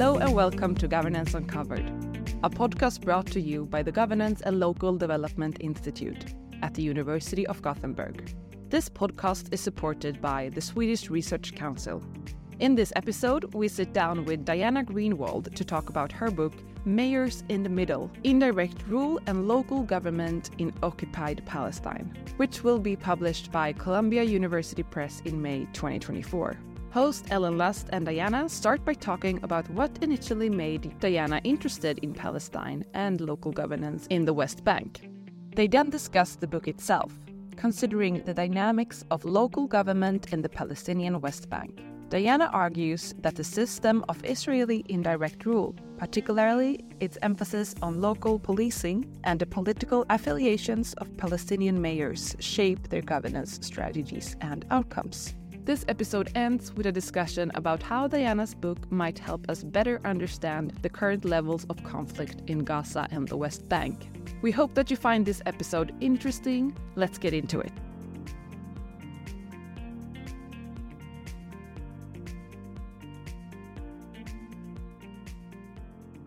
Hello and welcome to Governance Uncovered, a podcast brought to you by the Governance and Local Development Institute at the University of Gothenburg. This podcast is supported by the Swedish Research Council. In this episode, we sit down with Diana Greenwald to talk about her book, Mayors in the Middle Indirect Rule and Local Government in Occupied Palestine, which will be published by Columbia University Press in May 2024. Host Ellen Lust and Diana start by talking about what initially made Diana interested in Palestine and local governance in the West Bank. They then discuss the book itself, considering the dynamics of local government in the Palestinian West Bank. Diana argues that the system of Israeli indirect rule, particularly its emphasis on local policing and the political affiliations of Palestinian mayors, shape their governance strategies and outcomes. This episode ends with a discussion about how Diana's book might help us better understand the current levels of conflict in Gaza and the West Bank. We hope that you find this episode interesting. Let's get into it.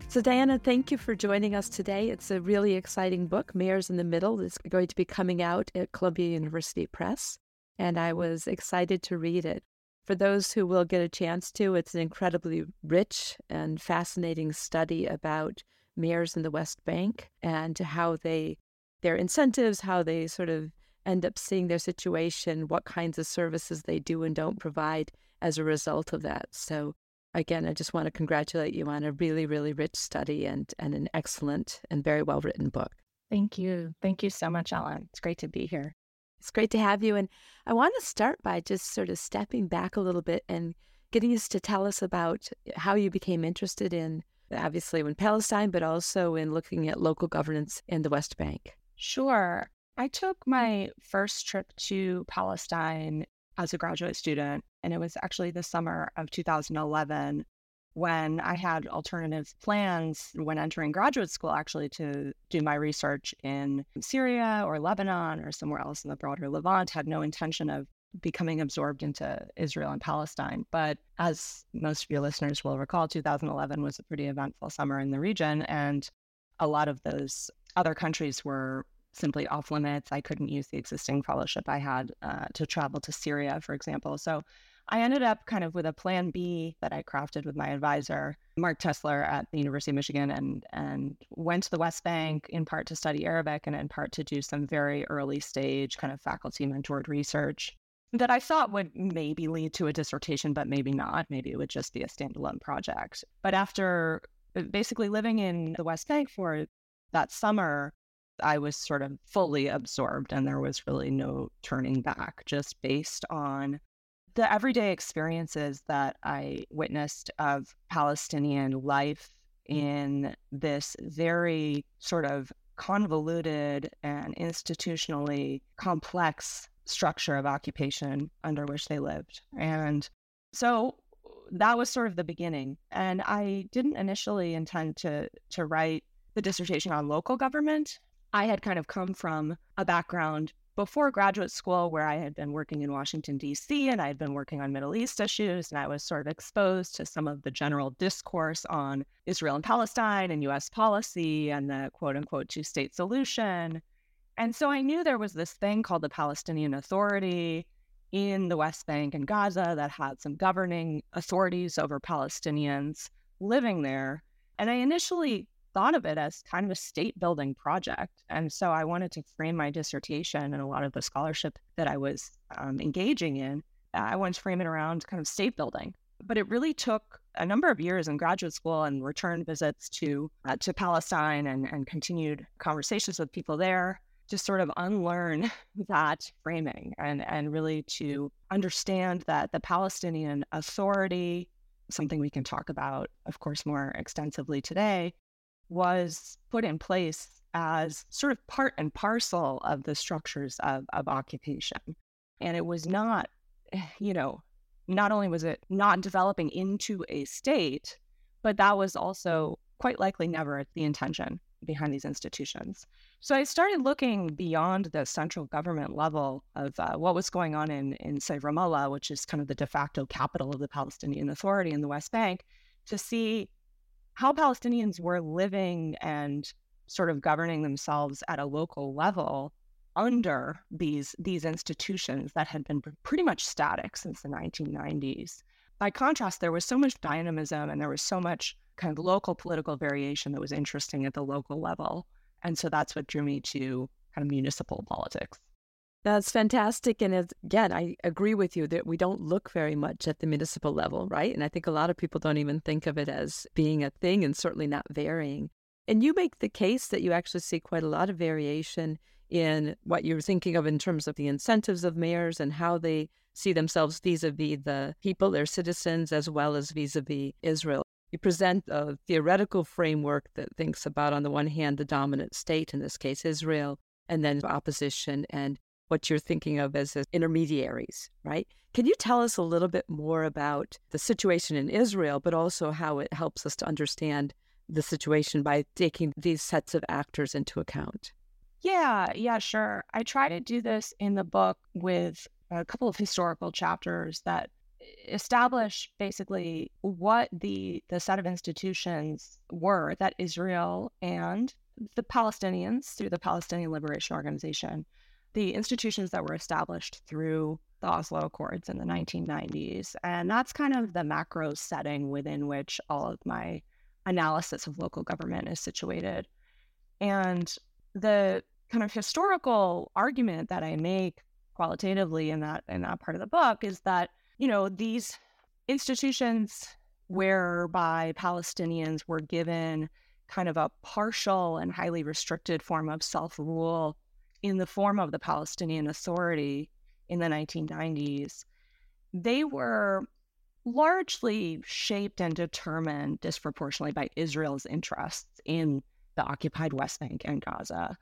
So, Diana, thank you for joining us today. It's a really exciting book, Mayors in the Middle. It's going to be coming out at Columbia University Press and I was excited to read it. For those who will get a chance to, it's an incredibly rich and fascinating study about mayors in the West Bank and how they, their incentives, how they sort of end up seeing their situation, what kinds of services they do and don't provide as a result of that. So, again, I just want to congratulate you on a really, really rich study and, and an excellent and very well written book. Thank you. Thank you so much, Ellen. It's great to be here. It's great to have you. And I want to start by just sort of stepping back a little bit and getting us to tell us about eh, how you became interested in, obviously, in Palestine, but also in looking at local governance in the West Bank. Sure. I took mm-hmm. my first trip to Palestine as a graduate student, and it was actually the summer of 2011 when I had alternative plans when entering graduate school, actually, to do my research in Syria or Lebanon or somewhere else in the broader Levant, had no intention of becoming absorbed into Israel and Palestine. But as most of your listeners will recall, 2011 was a pretty eventful summer in the region, and a lot of those other countries were simply off limits. I couldn't use the existing fellowship I had uh, to travel to Syria, for example. So I ended up kind of with a plan B that I crafted with my advisor, Mark Tessler at the University of Michigan, and and went to the West Bank in part to study Arabic and in part to do some very early stage kind of faculty mentored research that I thought would maybe lead to a dissertation, but maybe not. Maybe it would just be a standalone project. But after uh, basically living in the West Bank for that summer, I was sort of fully absorbed and there was really no turning back, just based on the everyday experiences that I witnessed of Palestinian life mm. in this very sort of convoluted and institutionally complex structure of occupation under which they lived. And so that was sort of the beginning. And I didn't initially intend to to write the dissertation on local government. I had kind of come from a background before graduate school where I had been working in Washington, D.C., and I had been working on Middle East issues, and I was sort of exposed to some of the general discourse on Israel and Palestine and U.S. policy and the quote unquote two state solution. And so I knew there was this thing called the Palestinian Authority in the West Bank and Gaza that had some governing authorities over Palestinians living there. And I initially thought of it as kind of a state building project. And so I wanted to frame my dissertation and a lot of the scholarship that I was um, engaging in, I wanted to frame it around kind of state building. But it really took a number of years in graduate school and return visits to uh, to Palestine and, and continued conversations with people there to sort of unlearn that framing and, and really to understand that the Palestinian Authority, something we can talk about, of course, more extensively today, was put in place as sort of part and parcel of the structures of, of occupation. And it was not, you know, not only was it not developing into a state, but that was also quite likely never the intention behind these institutions. So I started looking beyond the central government level of uh, what was going on in, in, say, Ramallah, which is kind of the de facto capital of the Palestinian Authority in the West Bank, to see how Palestinians were living and sort of governing themselves at a local level under these these institutions that had been pretty much static since the 1990s. By contrast, there was so much dynamism and there was so much kind of local political variation that was interesting at the local level. And so that's what drew me to kind of municipal politics. That's fantastic. And again, I agree with you that we don't look very much at the municipal level, right? And I think a lot of people don't even think of it as being a thing and certainly not varying. And you make the case that you actually see quite a lot of variation in what you're thinking of in terms of the incentives of mayors and how they see themselves vis a vis the people, their citizens, as well as vis a vis Israel. You present a theoretical framework that thinks about, on the one hand, the dominant state, in this case, Israel, and then opposition and what you're thinking of as intermediaries, right? Can you tell us a little bit more about the situation in Israel, but also how it helps us to understand the situation by taking these sets of actors into account? Yeah, yeah, sure. I try to do this in the book with a couple of historical chapters that establish basically what the the set of institutions were that Israel and the Palestinians through the Palestinian Liberation Organization the institutions that were established through the Oslo Accords in the 1990s. And that's kind of the macro setting within which all of my analysis of local government is situated. And the kind of historical argument that I make qualitatively in that in that part of the book is that, you know, these institutions whereby Palestinians were given kind of a partial and highly restricted form of self-rule in the form of the Palestinian Authority in the 1990s, they were largely shaped and determined disproportionately by Israel's interests in the occupied West Bank and Gaza.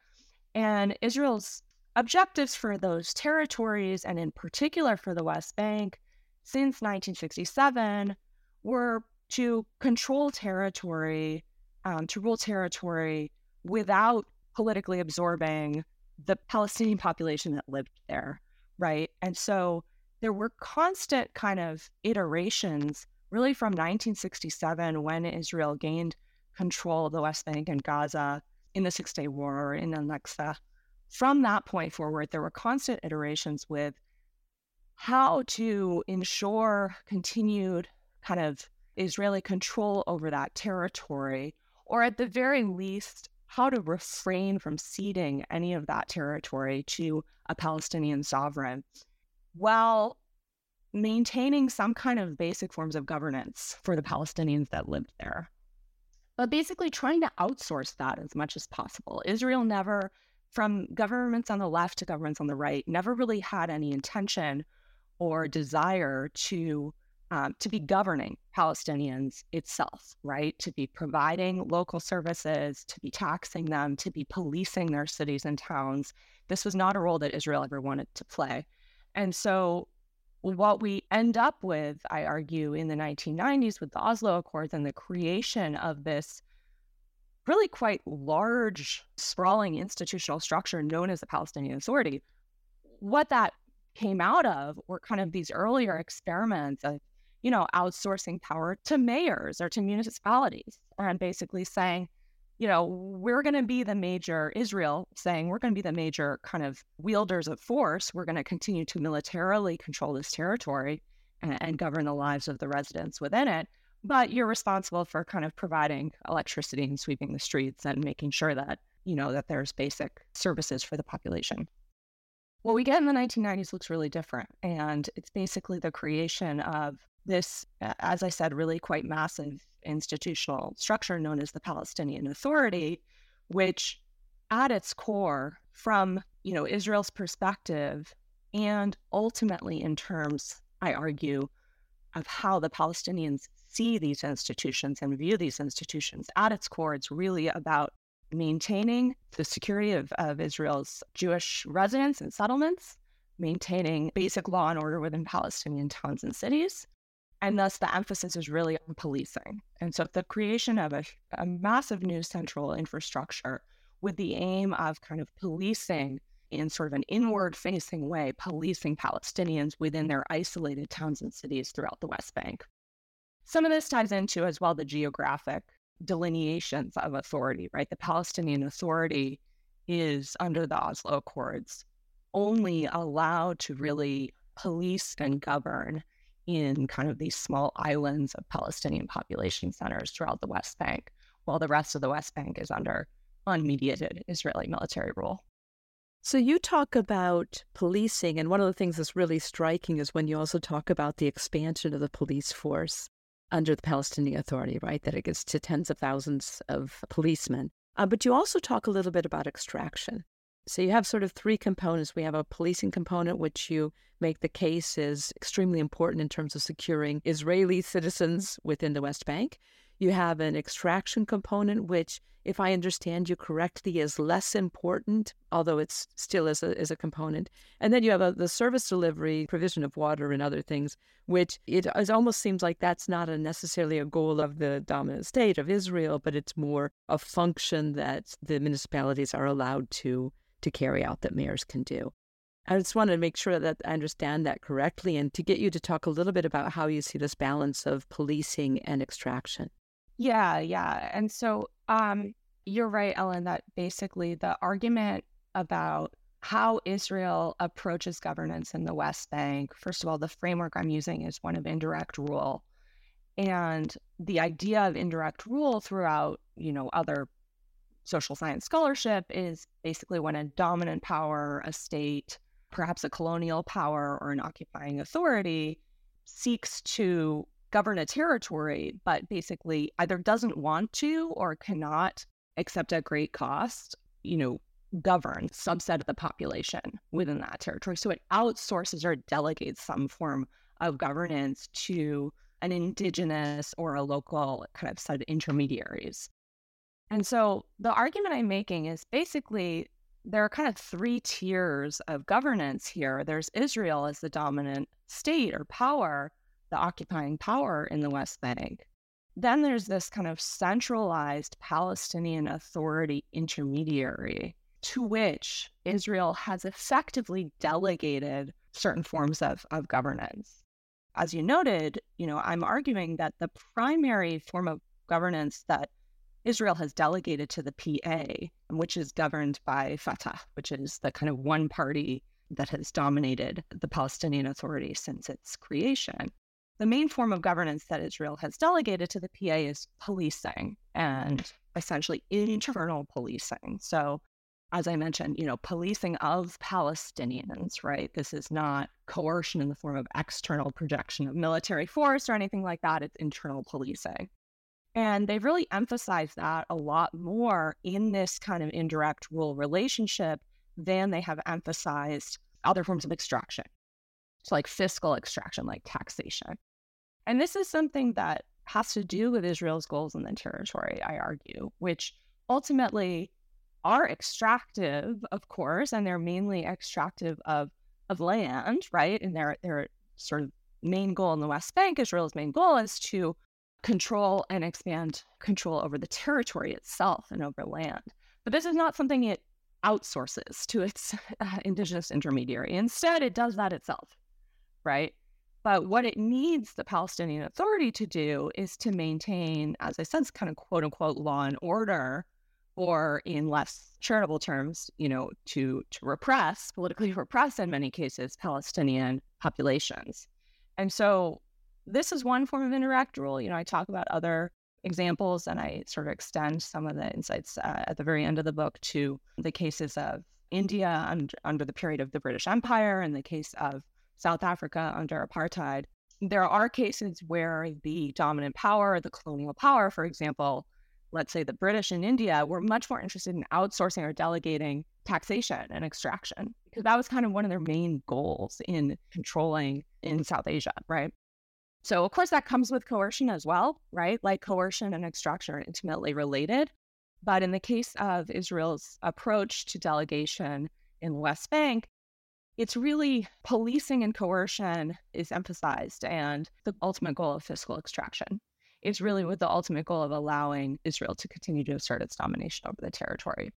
And Israel's objectives for those territories, and in particular for the West Bank, since 1967 were to control territory, um, to rule territory without politically absorbing the Palestinian population that lived there, right? And so there were constant kind of iterations, really from 1967 when Israel gained control of the West Bank and Gaza in the Six Day War or in al-Naksa. From that point forward, there were constant iterations with how to ensure continued kind of Israeli control over that territory, or at the very least, how to refrain from ceding any of that territory to a Palestinian sovereign while maintaining some kind of basic forms of governance for the Palestinians that lived there. But basically, trying to outsource that as much as possible. Israel never, from governments on the left to governments on the right, never really had any intention or desire to um, to be governing Palestinians itself, right? To be providing local services, to be taxing them, to be policing their cities and towns. This was not a role that Israel ever wanted to play. And so, what we end up with, I argue, in the 1990s with the Oslo Accords and the creation of this really quite large, sprawling institutional structure known as the Palestinian Authority, what that came out of were kind of these earlier experiments of you know, outsourcing power to mayors or to municipalities and basically saying, you know, we're going to be the major, Israel saying, we're going to be the major kind of wielders of force. We're going to continue to militarily control this territory and, and govern the lives of the residents within it. But you're responsible for kind of providing electricity and sweeping the streets and making sure that, you know, that there's basic services for the population. What we get in the 1990s looks really different. And it's basically the creation of this, as I said, really quite massive institutional structure known as the Palestinian Authority, which at its core, from you know Israel's perspective, and ultimately in terms, I argue, of how the Palestinians see these institutions and view these institutions, at its core, it's really about maintaining the security of, of Israel's Jewish residents and settlements, maintaining basic law and order within Palestinian towns and cities, and thus, the emphasis is really on policing. And so, the creation of a, a massive new central infrastructure with the aim of kind of policing in sort of an inward facing way, policing Palestinians within their isolated towns and cities throughout the West Bank. Some of this ties into as well the geographic delineations of authority, right? The Palestinian Authority is under the Oslo Accords only allowed to really police and govern in kind of these small islands of Palestinian population centers throughout the West Bank, while the rest of the West Bank is under unmediated Israeli military rule. So you talk about policing, and one of the things that's really striking is when you also talk about the expansion of the police force under the Palestinian Authority, right? That it gets to tens of thousands of policemen. Uh, but you also talk a little bit about extraction. So you have sort of three components. We have a policing component, which you make the case is extremely important in terms of securing Israeli citizens within the West Bank. You have an extraction component, which, if I understand you correctly, is less important, although it's still is a, is a component. And then you have a, the service delivery, provision of water and other things, which it, it almost seems like that's not a necessarily a goal of the dominant state of Israel, but it's more a function that the municipalities are allowed to to carry out that mayors can do. I just wanted to make sure that I understand that correctly and to get you to talk a little bit about how you see this balance of policing and extraction. Yeah, yeah. And so um, you're right, Ellen, that basically the argument about how Israel approaches governance in the West Bank, first of all, the framework I'm using is one of indirect rule. And the idea of indirect rule throughout, you know, other social science scholarship is basically when a dominant power, a state, perhaps a colonial power or an occupying authority seeks to govern a territory, but basically either doesn't want to or cannot, except at great cost, you know, govern subset of the population within that territory. So it outsources or delegates some form of governance to an indigenous or a local kind of set of intermediaries. And so the argument I'm making is basically there are kind of three tiers of governance here. There's Israel as the dominant state or power, the occupying power in the West Bank. Then there's this kind of centralized Palestinian Authority intermediary to which Israel has effectively delegated certain forms of, of governance. As you noted, you know, I'm arguing that the primary form of governance that Israel has delegated to the PA, which is governed by Fatah, which is the kind of one party that has dominated the Palestinian Authority since its creation. The main form of governance that Israel has delegated to the PA is policing and essentially internal policing. So, as I mentioned, you know, policing of Palestinians, right? This is not coercion in the form of external projection of military force or anything like that. It's internal policing. And they've really emphasized that a lot more in this kind of indirect rule relationship than they have emphasized other forms of extraction. So, like fiscal extraction, like taxation. And this is something that has to do with Israel's goals in the territory, I argue, which ultimately are extractive, of course, and they're mainly extractive of of land, right? And their their sort of main goal in the West Bank, Israel's main goal is to control and expand control over the territory itself and over land. But this is not something it outsources to its uh, indigenous intermediary. Instead, it does that itself, right? But what it needs the Palestinian Authority to do is to maintain, as I said, kind of quote unquote law and order, or in less charitable terms, you know, to to repress, politically repress in many cases, Palestinian populations. And so this is one form of indirect rule. You know, I talk about other examples and I sort of extend some of the insights uh, at the very end of the book to the cases of India under, under the period of the British Empire and the case of South Africa under apartheid. There are cases where the dominant power, the colonial power, for example, let's say the British in India, were much more interested in outsourcing or delegating taxation and extraction because that was kind of one of their main goals in controlling in South Asia, right? So, of course, that comes with coercion as well, right? Like coercion and extraction are intimately related. But in the case of Israel's approach to delegation in the West Bank, it's really policing and coercion is emphasized, and the ultimate goal of fiscal extraction is really with the ultimate goal of allowing Israel to continue to assert its domination over the territory.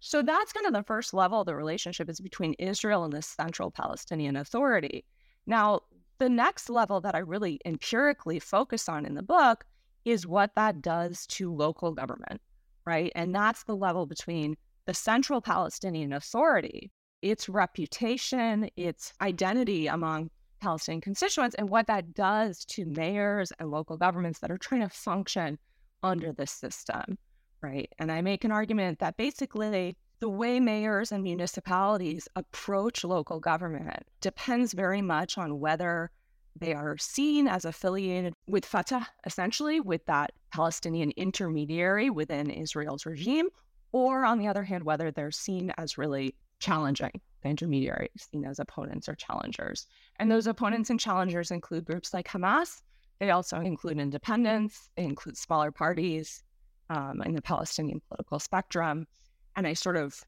So that's kind of the first level the relationship is between Israel and the Central Palestinian Authority. Now, the next level that I really empirically focus on in the book is what that does to local government, right? And that's the level between the central Palestinian Authority, its reputation, its identity among Palestinian constituents, and what that does to mayors and local governments that are trying to function under this system, right? And I make an argument that basically the way mayors and municipalities approach local government depends very much on whether they are seen as affiliated with Fatah, essentially, with that Palestinian intermediary within Israel's regime, or on the other hand, whether they're seen as really challenging the intermediary, seen as opponents or challengers. And those opponents and challengers include groups like Hamas. They also include independents, they include smaller parties um, in the Palestinian political spectrum. And I sort of,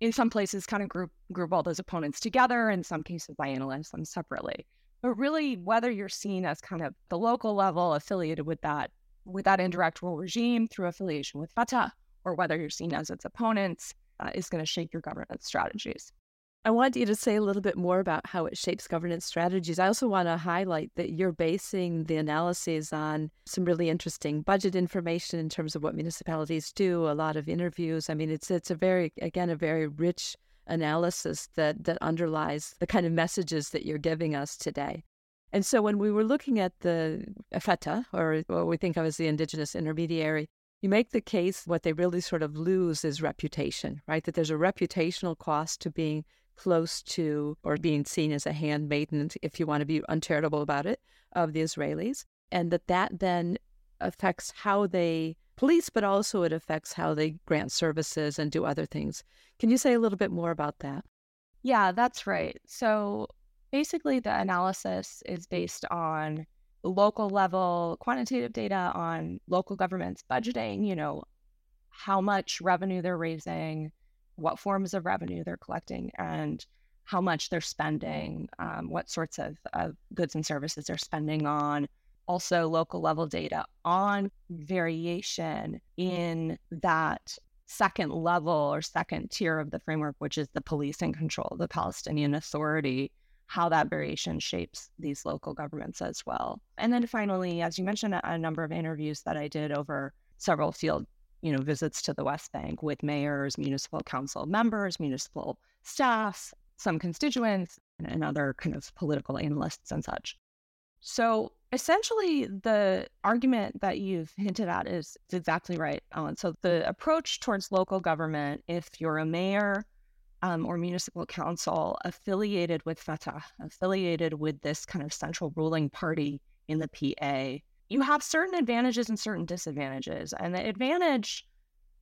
in some places, kind of group group all those opponents together. In some cases, I analyze them separately. But really, whether you're seen as kind of the local level affiliated with that with that indirect rule regime through affiliation with Fatah, or whether you're seen as its opponents, uh, is going to shape your governance strategies. I want you to say a little bit more about how it shapes governance strategies. I also want to highlight that you're basing the analyses on some really interesting budget information in terms of what municipalities do, a lot of interviews. I mean, it's it's a very again a very rich analysis that that underlies the kind of messages that you're giving us today. And so when we were looking at the Fatah, or what we think of as the indigenous intermediary, you make the case what they really sort of lose is reputation, right? That there's a reputational cost to being close to or being seen as a handmaiden, if you want to be uncharitable about it, of the Israelis. And that that then affects how they police, but also it affects how they grant services and do other things. Can you say a little bit more about that? Yeah, that's right. So basically, the analysis is based on local level quantitative data on local governments budgeting, you know, how much revenue they're raising, what forms of revenue they're collecting and how much they're spending, um, what sorts of, goods and services they're spending on. Also, local level data on variation in that second level or second tier of the framework, which is the policing control, the Palestinian Authority, how that variation shapes these local governments as well. And then finally, as you mentioned, a number of interviews that I did over several field you know, visits to the West Bank with mayors, municipal council members, municipal staffs, some constituents, and other kind of political analysts and such. So essentially, the argument that you've hinted at is, is exactly right, Ellen. So the approach towards local government, if you're a mayor um, or municipal council affiliated with Fatah, affiliated with this kind of central ruling party in the PA, you have certain advantages and certain disadvantages. And the advantage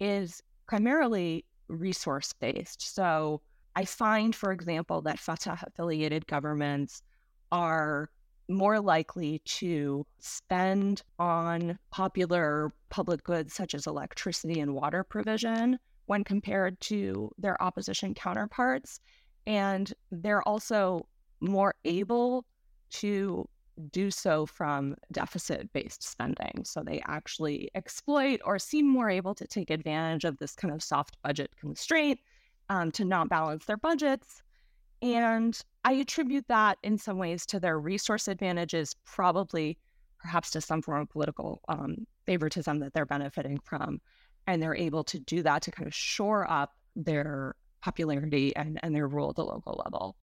is primarily resource based. So I find, for example, that Fatah affiliated governments are more likely to spend on popular public goods such as electricity and water provision when compared to their opposition counterparts. And they're also more able to do so from deficit based spending. So they actually exploit or seem more able to take advantage of this kind of soft budget constraint um, to not balance their budgets. And I attribute that in some ways to their resource advantages, probably perhaps to some form of political um, favoritism that they're benefiting from. And they're able to do that to kind of shore up their popularity and, and their rule at the local level.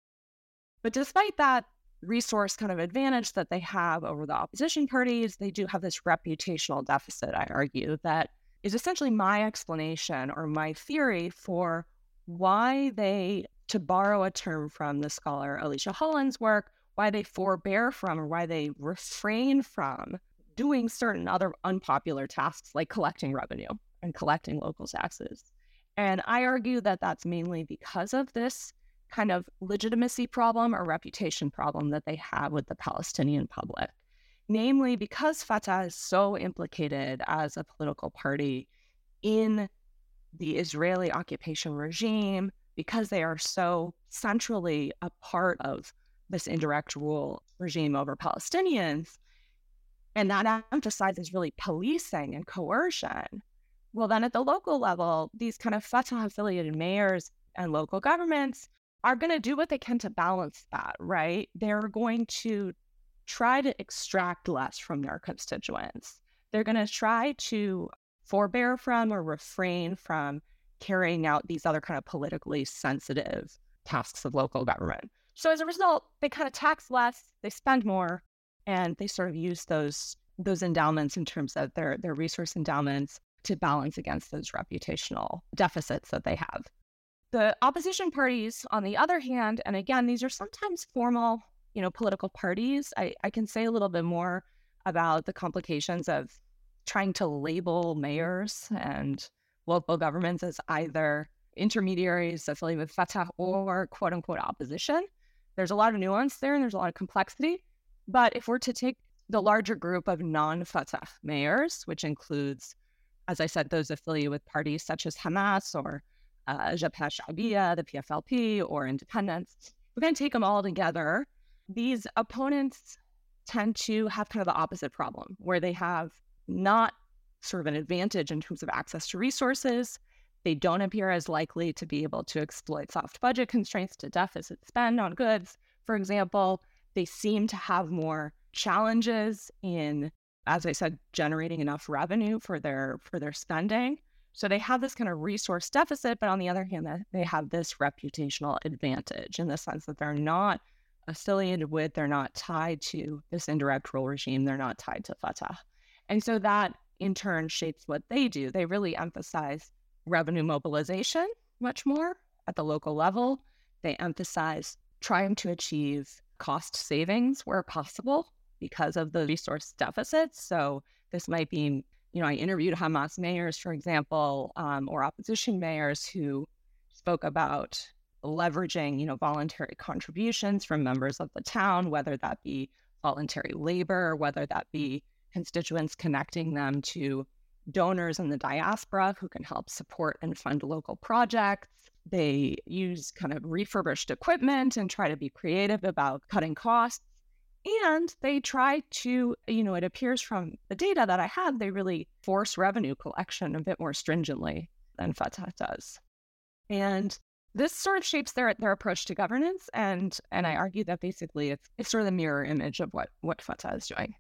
But despite that, resource kind of advantage that they have over the opposition parties, they do have this reputational deficit, I argue, that is essentially my explanation or my theory for why they, to borrow a term from the scholar Alisha Holland's work, why they forbear from or why they refrain from doing certain other unpopular tasks like collecting revenue and collecting local taxes. And I argue that that's mainly because of this kind of legitimacy problem or reputation problem that they have with the Palestinian public. Namely, because Fatah is so implicated as a political party in the Israeli occupation regime, because they are so centrally a part of this indirect rule regime over Palestinians, and that emphasizes really policing and coercion. Well, then at the local level, these kind of Fatah affiliated mayors and local governments are going to do what they can to balance that, right? They're going to try to extract less from their constituents. they're going to try to forbear from or refrain from carrying out these other kind of politically sensitive tasks of local government. So as a result, they kind of tax less, they spend more, and they sort of use those those endowments in terms of their their resource endowments to balance against those reputational deficits that they have. The opposition parties, on the other hand, and again, these are sometimes formal, you know, political parties. I, I can say a little bit more about the complications of trying to label mayors and local governments as either intermediaries affiliated with Fatah or quote unquote opposition. There's a lot of nuance there and there's a lot of complexity. But if we're to take the larger group of non Fatah mayors, which includes, as I said, those affiliated with parties such as Hamas or uh, Jabhat Sha'biya, the PFLP, or independents, we're going to take them all together. These opponents tend to have kind of the opposite problem, where they have not sort of an advantage in terms of access to resources. They don't appear as likely to be able to exploit soft budget constraints to deficit spend on goods. For example, they seem to have more challenges in, as I said, generating enough revenue for their for their spending. So they have this kind of resource deficit, but on the other hand, they have this reputational advantage in the sense that they're not affiliated with, they're not tied to this indirect rule regime, they're not tied to Fatah. And so that in turn shapes what they do. They really emphasize revenue mobilization much more at the local level. They emphasize trying to achieve cost savings where possible because of the resource deficits. So this might be, you know, I interviewed Hamas mayors, for example, um, or opposition mayors who spoke about leveraging, you know, voluntary contributions from members of the town, whether that be voluntary labor, whether that be constituents connecting them to donors in the diaspora who can help support and fund local projects. They use kind of refurbished equipment and try to be creative about cutting costs. And they try to, you know, it appears from the data that I have, they really force revenue collection a bit more stringently than Fatah does. And this sort of shapes their their approach to governance. And and I argue that basically it's it's sort of the mirror image of what what Fatah is doing.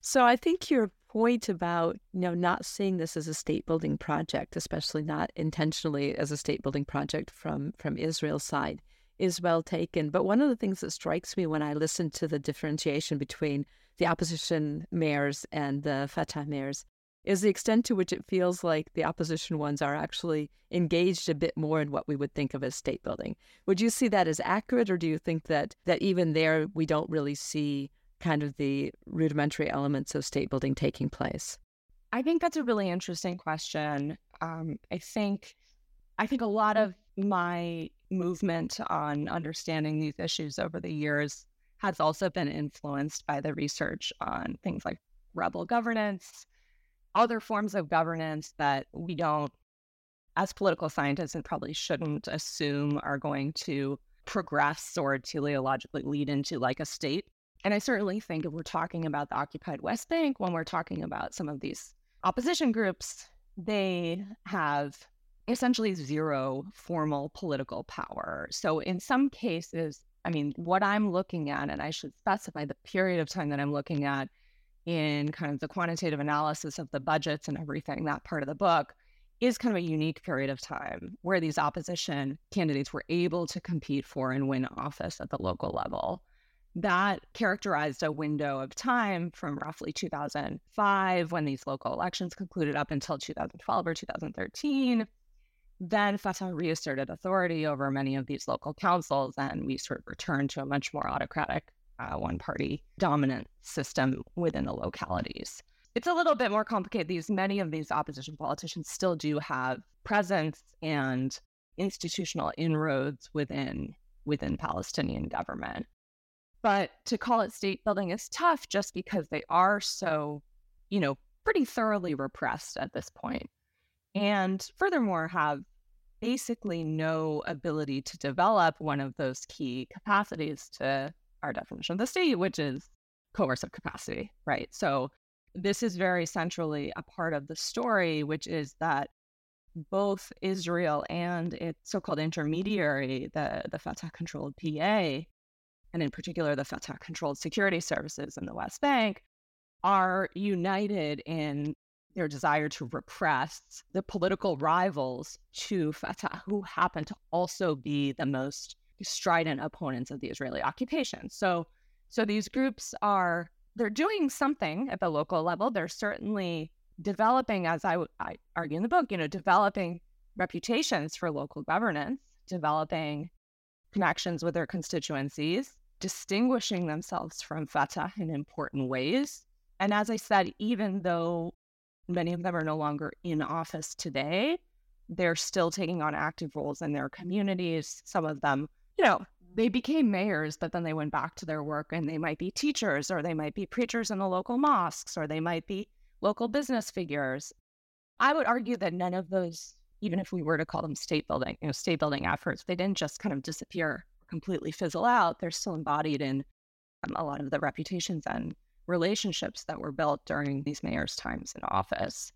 So I think your point about you know not seeing this as a state building project, especially not intentionally as a state building project from from Israel's side, is well taken. But one of the things that strikes me when I listen to the differentiation between the opposition mayors and the Fatah mayors is the extent to which it feels like the opposition ones are actually engaged a bit more in what we would think of as state building. Would you see that as accurate, or do you think that that even there we don't really see kind of the rudimentary elements of state building taking place? I think that's a really interesting question. Um, I think I think a lot of my movement on understanding these issues over the years has also been influenced by the research on things like rebel governance, other forms of governance that we don't, as political scientists, and probably shouldn't assume are going to progress or teleologically lead into like a state. And I certainly think if we're talking about the occupied West Bank, when we're talking about some of these opposition groups, they have essentially zero formal political power. So in some cases, I mean, what I'm looking at, and I should specify the period of time that I'm looking at in kind of the quantitative analysis of the budgets and everything, that part of the book, is kind of a unique period of time where these opposition candidates were able to compete for and win office at the local level that characterized a window of time from roughly 2005 when these local elections concluded up until 2012 or 2013. Then Fatah reasserted authority over many of these local councils, and we sort of returned to a much more autocratic, uh, one party dominant system within the localities. It's a little bit more complicated. These many of these opposition politicians still do have presence and institutional inroads within within Palestinian government. But to call it state building is tough just because they are so, you know, pretty thoroughly repressed at this point. And furthermore, have basically no ability to develop one of those key capacities to our definition of the state, which is coercive capacity, right? So this is very centrally a part of the story, which is that both Israel and its so-called intermediary, the, the Fatah-controlled PA, and in particular the Fatah controlled security services in the West Bank, are united in their desire to repress the political rivals to Fatah, who happen to also be the most strident opponents of the Israeli occupation. So, so these groups are they're doing something at the local level. They're certainly developing, as I, I argue in the book, you know, developing reputations for local governance, developing connections with their constituencies, distinguishing themselves from Fatah in important ways. And as I said, even though many of them are no longer in office today, they're still taking on active roles in their communities. Some of them, you know, they became mayors, but then they went back to their work and they might be teachers or they might be preachers in the local mosques or they might be local business figures. I would argue that none of those, even if we were to call them state building, you know, state building efforts, they didn't just kind of disappear, completely fizzle out. They're still embodied in um, a lot of the reputations and relationships that were built during these mayors' times in office.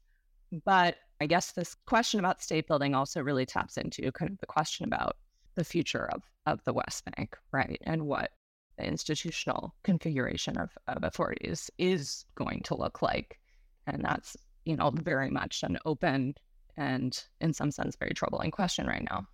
But I guess this question about state building also really taps into kind of the question about the future of, of the West Bank, right? And what the institutional configuration of, of authorities is going to look like. And that's, you know, very much an open and in some sense very troubling question right now.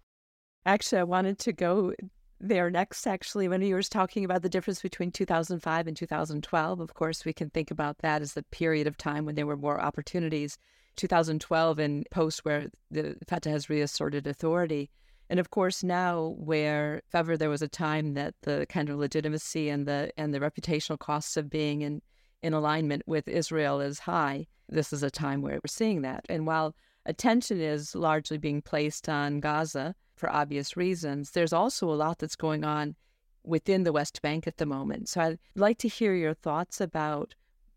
Actually, I wanted to go there next, actually, when you were talking about the difference between 2005 and 2012. Of course, we can think about that as the period of time when there were more opportunities. 2012 and post where the Fatah has reasserted authority. And of course, now where if ever there was a time that the kind of legitimacy and the and the reputational costs of being in in alignment with Israel is high, this is a time where we're seeing that. And while attention is largely being placed on Gaza for obvious reasons, there's also a lot that's going on within the West Bank at the moment. So I'd like to hear your thoughts about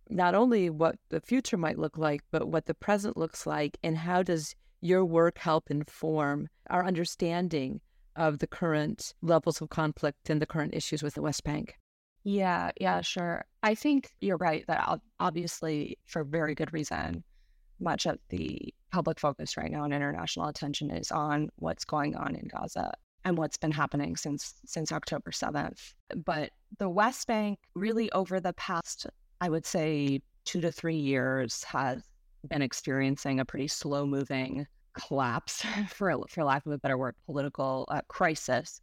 not only what the future might look like, but what the present looks like, and how does your work help inform our understanding of the current levels of conflict and the current issues with the West Bank? Yeah, yeah, sure. I think you're right that obviously, for very good reason, much of the public focus right now and international attention is on what's going on in Gaza and what's been happening since since October 7th. But the West Bank really over the past, I would say, two to three years has been experiencing a pretty slow moving collapse, for for lack of a better word, political uh, crisis.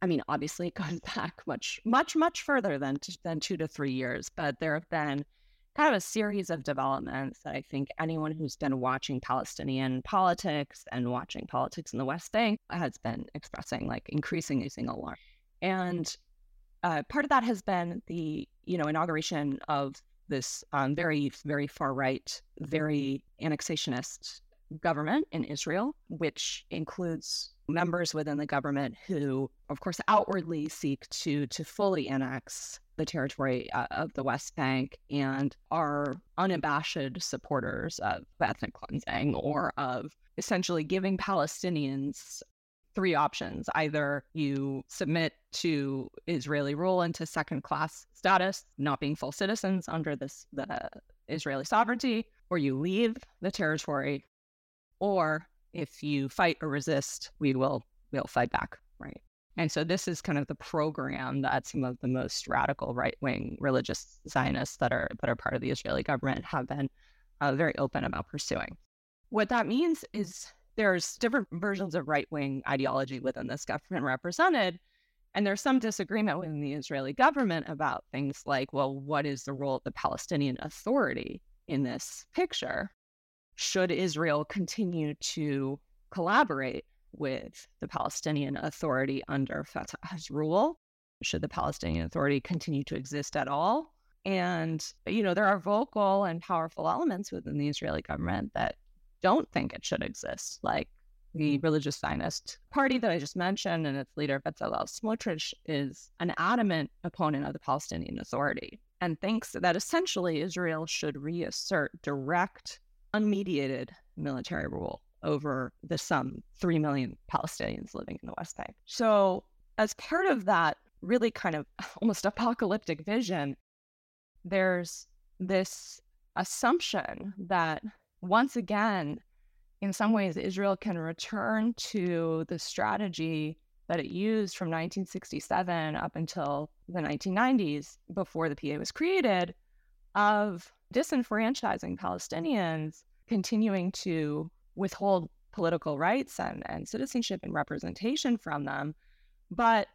I mean, obviously, it goes back much, much, much further than than two to three years. But there have been kind of a series of developments that I think anyone who's been watching Palestinian politics and watching politics in the West Bank has been expressing like increasing using alarm. And uh, part of that has been the you know inauguration of this um, very, very far right, very annexationist government in Israel, which includes members within the government who, of course, outwardly seek to to fully annex the territory uh, of the West Bank and are unabashed supporters of ethnic cleansing or of essentially giving Palestinians three options. Either you submit to Israeli rule into second class status, not being full citizens under this the Israeli sovereignty, or you leave the territory, or if you fight or resist, we will we'll fight back, right? And so this is kind of the program that some of the most radical right wing religious Zionists that are that are part of the Israeli government have been uh, very open about pursuing. What that means is there's different versions of right wing ideology within this government represented. And there's some disagreement within the Israeli government about things like, well, what is the role of the Palestinian Authority in this picture? Should Israel continue to collaborate with the Palestinian Authority under Fatah's rule? Should the Palestinian Authority continue to exist at all? And, you know, there are vocal and powerful elements within the Israeli government that don't think it should exist, like the mm-hmm. religious Zionist party that I just mentioned and its leader, Bezalel Smotrich, is an adamant opponent of the Palestinian Authority and thinks that essentially Israel should reassert direct, unmediated military rule over the some 3 million Palestinians living in the West Bank. So, as part of that really kind of almost apocalyptic vision, there's this assumption that once again, in some ways, Israel can return to the strategy that it used from 1967 up until the 1990s before the PA was created of disenfranchising Palestinians, continuing to withhold political rights and, and citizenship and representation from them, but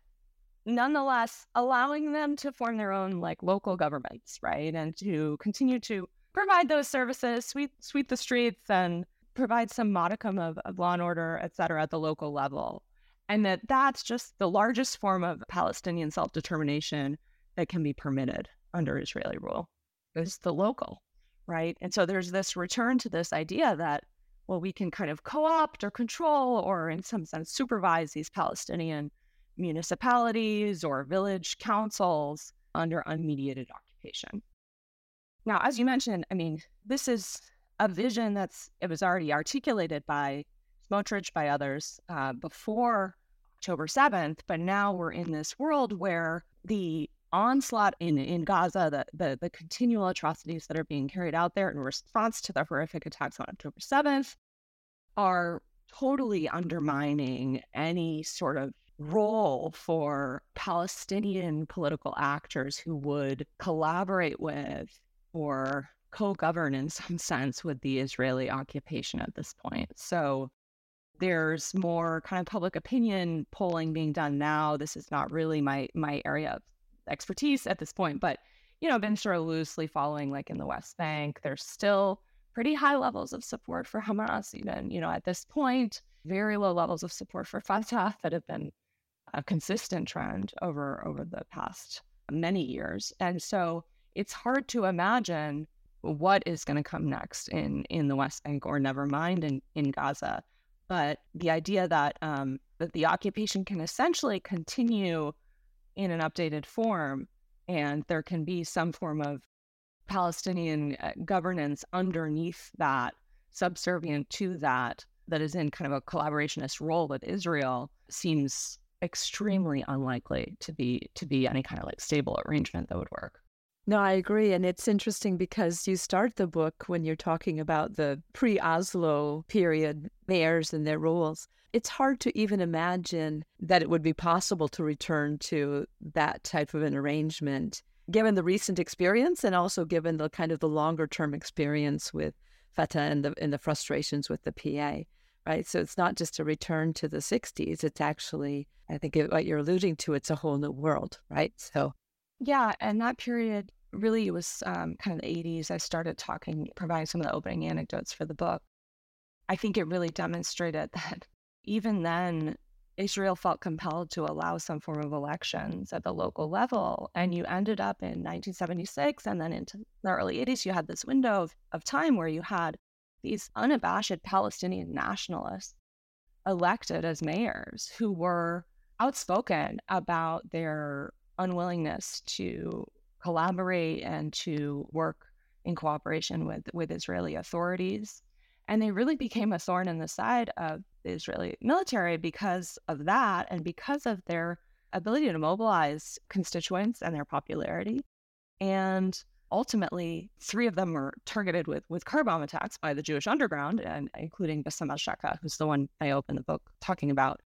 nonetheless allowing them to form their own like local governments, right? And to continue to provide those services, sweep sweep the streets and provide some modicum of, of law and order, et cetera, at the local level. And that that's just the largest form of Palestinian self-determination that can be permitted under Israeli rule is the local, right? And so there's this return to this idea that, well, we can kind of co opt or control or, in some sense, supervise these Palestinian municipalities or village councils under unmediated occupation. Now, as you mentioned, I mean, this is a vision that's it was already articulated by Smotrich, by others uh, before October 7th, but now we're in this world where the onslaught in, in Gaza, the, the, the continual atrocities that are being carried out there in response to the horrific attacks on October 7th are totally undermining any sort of role for Palestinian political actors who would collaborate with or co govern in some sense with the Israeli occupation at this point. So there's more kind of public opinion polling being done now. This is not really my my area of expertise at this point, but you know, been sort of loosely following like in the West Bank. There's still pretty high levels of support for Hamas, even, you know, at this point, very low levels of support for Fatah that have been a consistent trend over over the past many years. And so it's hard to imagine what is going to come next in in the West Bank or never mind in, in Gaza. But the idea that um, that the occupation can essentially continue in an updated form, and there can be some form of Palestinian uh, governance underneath that, subservient to that, that is in kind of a collaborationist role with Israel, seems extremely unlikely to be to be any kind of like stable arrangement that would work. No, I agree. And it's interesting because you start the book when you're talking about the pre Oslo period mayors and their rules it's hard to even imagine that it would be possible to return to that type of an arrangement given the recent experience and also given the kind of the longer term experience with Fatah and the and the frustrations with the PA, right? So it's not just a return to the 60s. It's actually, I think, it, what you're alluding to. It's a whole new world, right? So, yeah, and that period really was um, kind of the 80s. I started talking, providing some of the opening anecdotes for the book. I think it really demonstrated that even then, Israel felt compelled to allow some form of elections at the local level. And you ended up in 1976 and then into the early 80s, you had this window of, of time where you had these unabashed Palestinian nationalists elected as mayors who were outspoken about their unwillingness to collaborate and to work in cooperation with, with Israeli authorities. And they really became a thorn in the side of the Israeli military because of that and because of their ability to mobilize constituents and their popularity. And ultimately, three of them were targeted with, with car bomb attacks by the Jewish underground, and including Bassem al-Shaka, who's the one I open the book talking about.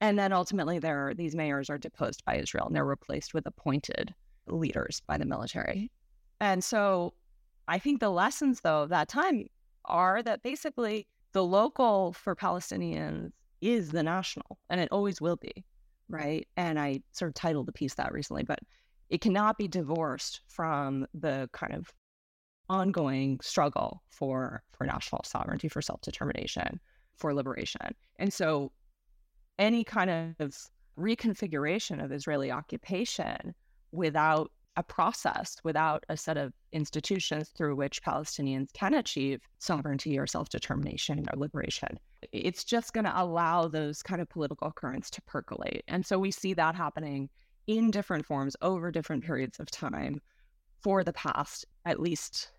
And then ultimately, there these mayors are deposed by Israel and they're replaced with appointed leaders by the military. And so I think the lessons, though, of that time are that basically the local for Palestinians is the national, and it always will be, right? And I sort of titled the piece that recently, but it cannot be divorced from the kind of ongoing struggle for for national sovereignty, for self determination, for liberation. And so, any kind of reconfiguration of Israeli occupation without a process without a set of institutions through which Palestinians can achieve sovereignty or self determination or liberation. It's just going to allow those kind of political currents to percolate. And so we see that happening in different forms over different periods of time for the past at least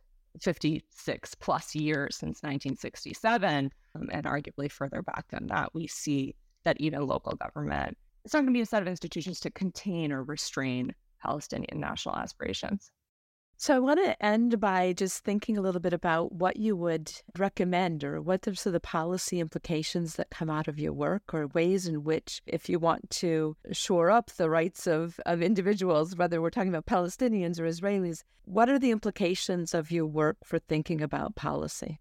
56 plus years since 1967, um, and arguably further back than that, we see that even local government, it's not going to be a set of institutions to contain or restrain Palestinian national aspirations. So I want to end by just thinking a little bit about what you would recommend or what are sort of the policy implications that come out of your work or ways in which if you want to shore up the rights of, of individuals, whether we're talking about Palestinians or Israelis, what are the implications of your work for thinking about policy?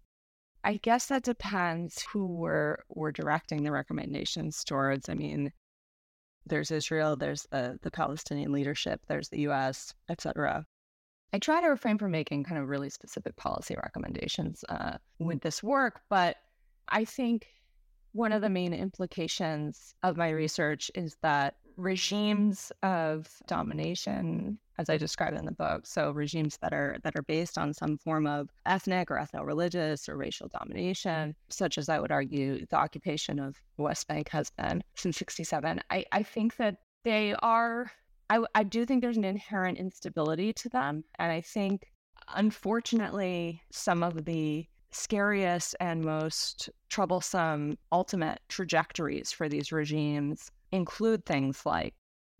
I guess that depends who we're we're directing the recommendations towards. I mean, there's Israel, there's the, the Palestinian leadership, there's the US, et cetera. I try to refrain from making kind of really specific policy recommendations uh, with this work, but I think one of the main implications of my research is that regimes of domination, as I describe in the book, so regimes that are that are based on some form of ethnic or ethno-religious or racial domination, such as I would argue the occupation of the West Bank has been since 67. I, I think that they are I, I do think there's an inherent instability to them. And I think, unfortunately, some of the scariest and most troublesome ultimate trajectories for these regimes include things like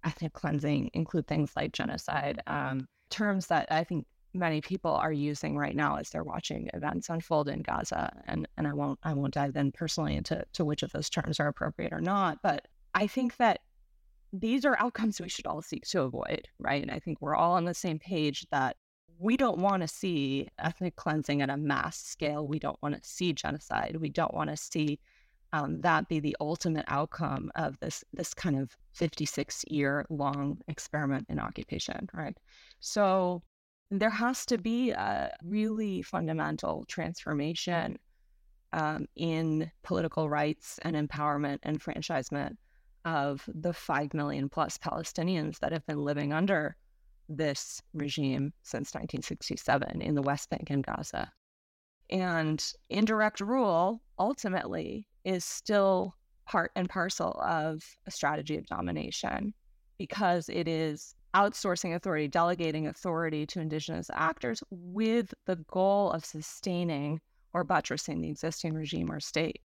ethnic cleansing, include things like genocide, um, terms that I think many people are using right now as they're watching events unfold in Gaza. And and I won't I won't dive in personally into to which of those terms are appropriate or not. But I think that these are outcomes we should all seek to avoid, right? And I think we're all on the same page that we don't want to see ethnic cleansing at a mass scale. We don't want to see genocide. We don't want to see um, that be the ultimate outcome of this this kind of 56 year long experiment in occupation, right? So there has to be a really fundamental transformation um, in political rights and empowerment and enfranchisement of the 5 million plus Palestinians that have been living under this regime since 1967 in the West Bank and Gaza. And indirect rule ultimately is still part and parcel of a strategy of domination because it is outsourcing authority, delegating authority to indigenous actors with the goal of sustaining or buttressing the existing regime or state.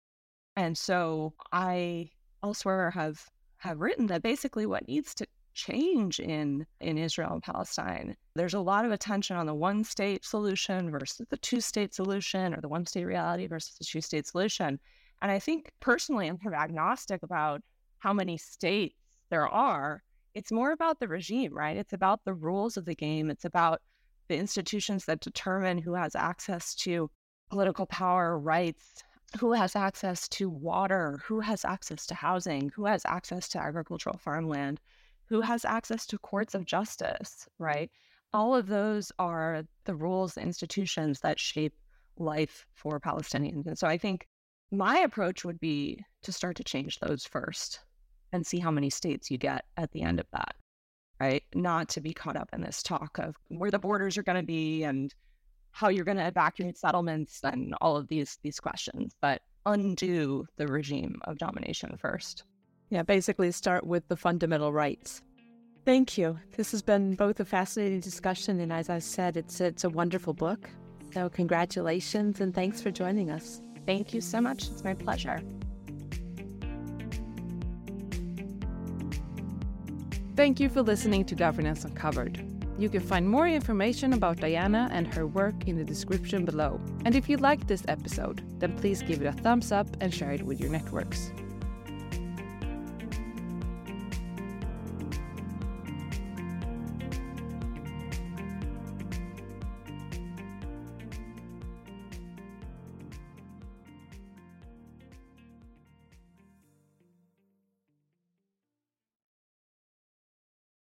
And so I elsewhere have have written that basically what needs to change in in Israel and Palestine. There's a lot of attention on the one state solution versus the two state solution or the one state reality versus the two state solution. And I think personally I'm kind of agnostic about how many states there are. It's more about the regime, right? It's about the rules of the game. It's about the institutions that determine who has access to political power, rights, who has access to water, who has access to housing, who has access to agricultural farmland, who has access to courts of justice, right? All of those are the rules, the institutions that shape life for Palestinians. And so I think my approach would be to start to change those first and see how many states you get at the end of that, right? Not to be caught up in this talk of where the borders are going to be and how you're going to evacuate settlements and all of these these questions, but undo the regime of domination first. Yeah, basically start with the fundamental rights. Thank you. This has been both a fascinating discussion and as I said, it's it's a wonderful book. So congratulations and thanks for joining us. Thank you so much. It's my pleasure. Thank you for listening to Governance Uncovered. You can find more information about Diana and her work in the description below. And if you liked this episode, then please give it a thumbs up and share it with your networks.